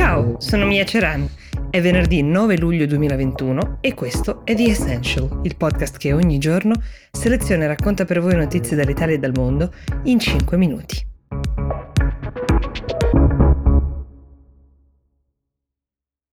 Ciao, sono Mia Ceran. È venerdì 9 luglio 2021 e questo è The Essential, il podcast che ogni giorno seleziona e racconta per voi notizie dall'Italia e dal mondo in 5 minuti.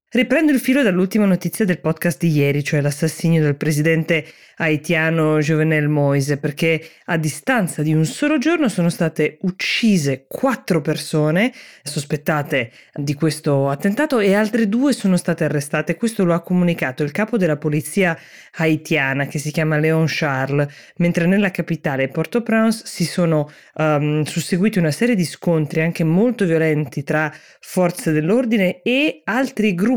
Riprendo il filo dall'ultima notizia del podcast di ieri, cioè l'assassinio del presidente haitiano Jovenel Moise, perché a distanza di un solo giorno sono state uccise quattro persone sospettate di questo attentato e altre due sono state arrestate. Questo lo ha comunicato il capo della polizia haitiana che si chiama Léon Charles, mentre nella capitale Port-au-Prince si sono um, susseguiti una serie di scontri anche molto violenti tra forze dell'ordine e altri gruppi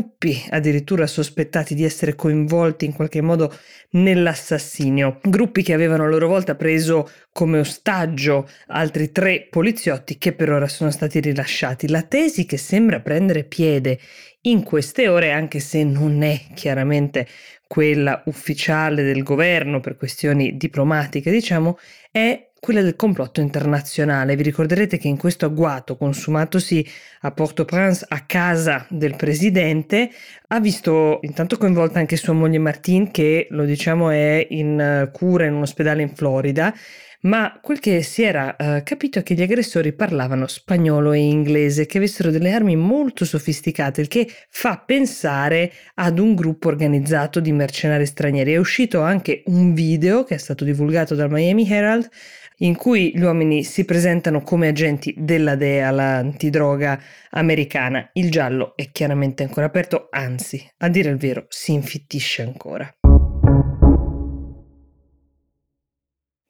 addirittura sospettati di essere coinvolti in qualche modo nell'assassinio. Gruppi che avevano a loro volta preso come ostaggio altri tre poliziotti che per ora sono stati rilasciati. La tesi che sembra prendere piede in queste ore, anche se non è chiaramente quella ufficiale del governo per questioni diplomatiche, diciamo, è quella del complotto internazionale. Vi ricorderete che in questo agguato consumatosi a Port-au-Prince a casa del presidente ha visto intanto coinvolta anche sua moglie Martine che lo diciamo è in eh, cura in un ospedale in Florida ma quel che si era uh, capito è che gli aggressori parlavano spagnolo e inglese, che avessero delle armi molto sofisticate, il che fa pensare ad un gruppo organizzato di mercenari stranieri. È uscito anche un video che è stato divulgato dal Miami Herald in cui gli uomini si presentano come agenti della DEA, l'antidroga americana. Il giallo è chiaramente ancora aperto, anzi, a dire il vero, si infittisce ancora.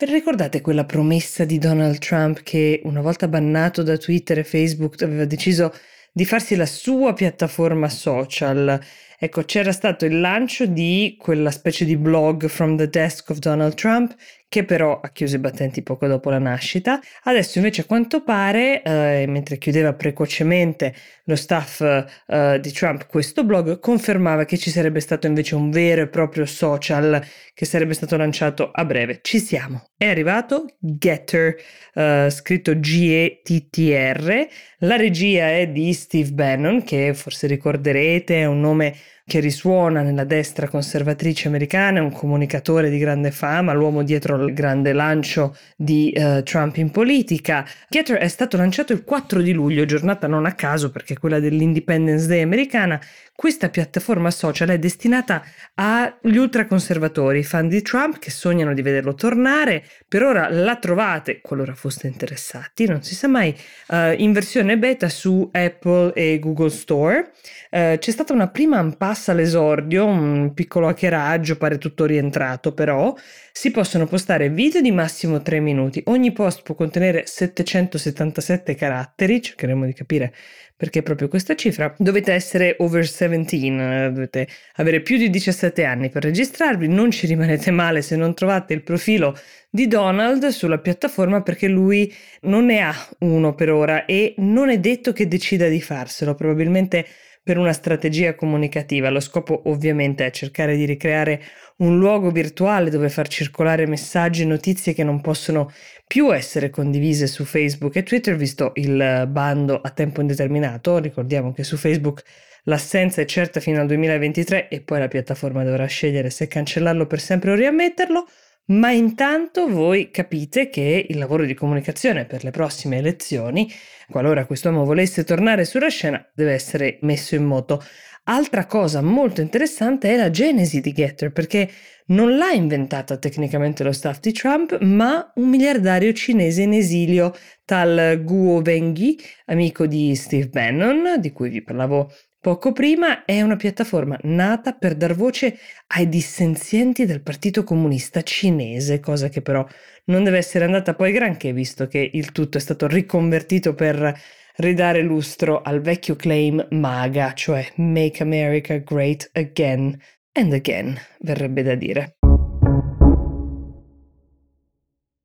Ricordate quella promessa di Donald Trump che una volta bannato da Twitter e Facebook aveva deciso di farsi la sua piattaforma social Ecco, c'era stato il lancio di quella specie di blog from the desk of Donald Trump che però ha chiuso i battenti poco dopo la nascita. Adesso invece a quanto pare, eh, mentre chiudeva precocemente lo staff eh, di Trump questo blog, confermava che ci sarebbe stato invece un vero e proprio social che sarebbe stato lanciato a breve. Ci siamo. È arrivato Getter, eh, scritto G-E-T-T-R. La regia è di Steve Bannon, che forse ricorderete è un nome che risuona nella destra conservatrice americana, è un comunicatore di grande fama, l'uomo dietro il grande lancio di uh, Trump in politica. Getter è stato lanciato il 4 di luglio, giornata non a caso perché è quella dell'Independence Day americana, questa piattaforma social è destinata agli ultraconservatori, fan di Trump che sognano di vederlo tornare. Per ora la trovate, qualora foste interessati, non si sa mai, uh, in versione beta su Apple e Google Store. Uh, c'è stata una prima impasse all'esordio, un piccolo hackeraggio, pare tutto rientrato, però si possono postare video di massimo 3 minuti. Ogni post può contenere 777 caratteri, cercheremo di capire perché proprio questa cifra. Dovete essere over 17, dovete avere più di 17 anni per registrarvi, non ci rimanete male se non trovate il profilo di Donald sulla piattaforma perché lui non ne ha uno per ora e non è detto che decida di farselo, probabilmente per una strategia comunicativa. Lo scopo ovviamente è cercare di ricreare un luogo virtuale dove far circolare messaggi e notizie che non possono più essere condivise su Facebook e Twitter, visto il bando a tempo indeterminato. Ricordiamo che su Facebook l'assenza è certa fino al 2023 e poi la piattaforma dovrà scegliere se cancellarlo per sempre o riammetterlo. Ma intanto voi capite che il lavoro di comunicazione per le prossime elezioni, qualora quest'uomo volesse tornare sulla scena, deve essere messo in moto. Altra cosa molto interessante è la genesi di Getter, perché non l'ha inventata tecnicamente lo staff di Trump, ma un miliardario cinese in esilio, tal Guo Wenghi, amico di Steve Bannon, di cui vi parlavo Poco prima è una piattaforma nata per dar voce ai dissenzienti del Partito Comunista Cinese, cosa che però non deve essere andata poi granché, visto che il tutto è stato riconvertito per ridare lustro al vecchio claim MAGA, cioè Make America Great Again and Again, verrebbe da dire.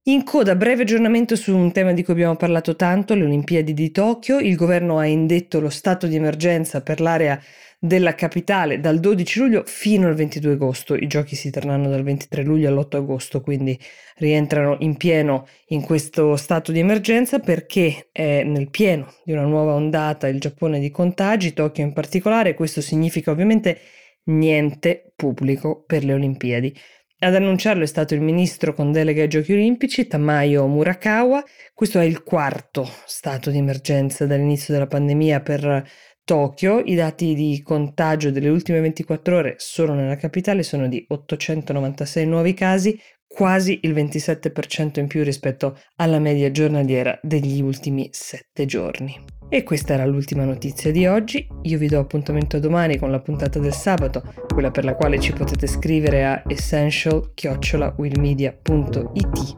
In coda, breve aggiornamento su un tema di cui abbiamo parlato tanto, le Olimpiadi di Tokyo. Il governo ha indetto lo stato di emergenza per l'area della capitale dal 12 luglio fino al 22 agosto. I giochi si terranno dal 23 luglio all'8 agosto, quindi rientrano in pieno in questo stato di emergenza perché è nel pieno di una nuova ondata il Giappone di contagi, Tokyo in particolare. Questo significa ovviamente niente pubblico per le Olimpiadi. Ad annunciarlo è stato il ministro con delega ai Giochi Olimpici, Tamayo Murakawa. Questo è il quarto stato di emergenza dall'inizio della pandemia per Tokyo. I dati di contagio delle ultime 24 ore solo nella capitale sono di 896 nuovi casi, quasi il 27% in più rispetto alla media giornaliera degli ultimi 7 giorni. E questa era l'ultima notizia di oggi. Io vi do appuntamento domani con la puntata del sabato, quella per la quale ci potete scrivere a essential-willmedia.it.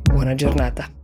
Buona giornata.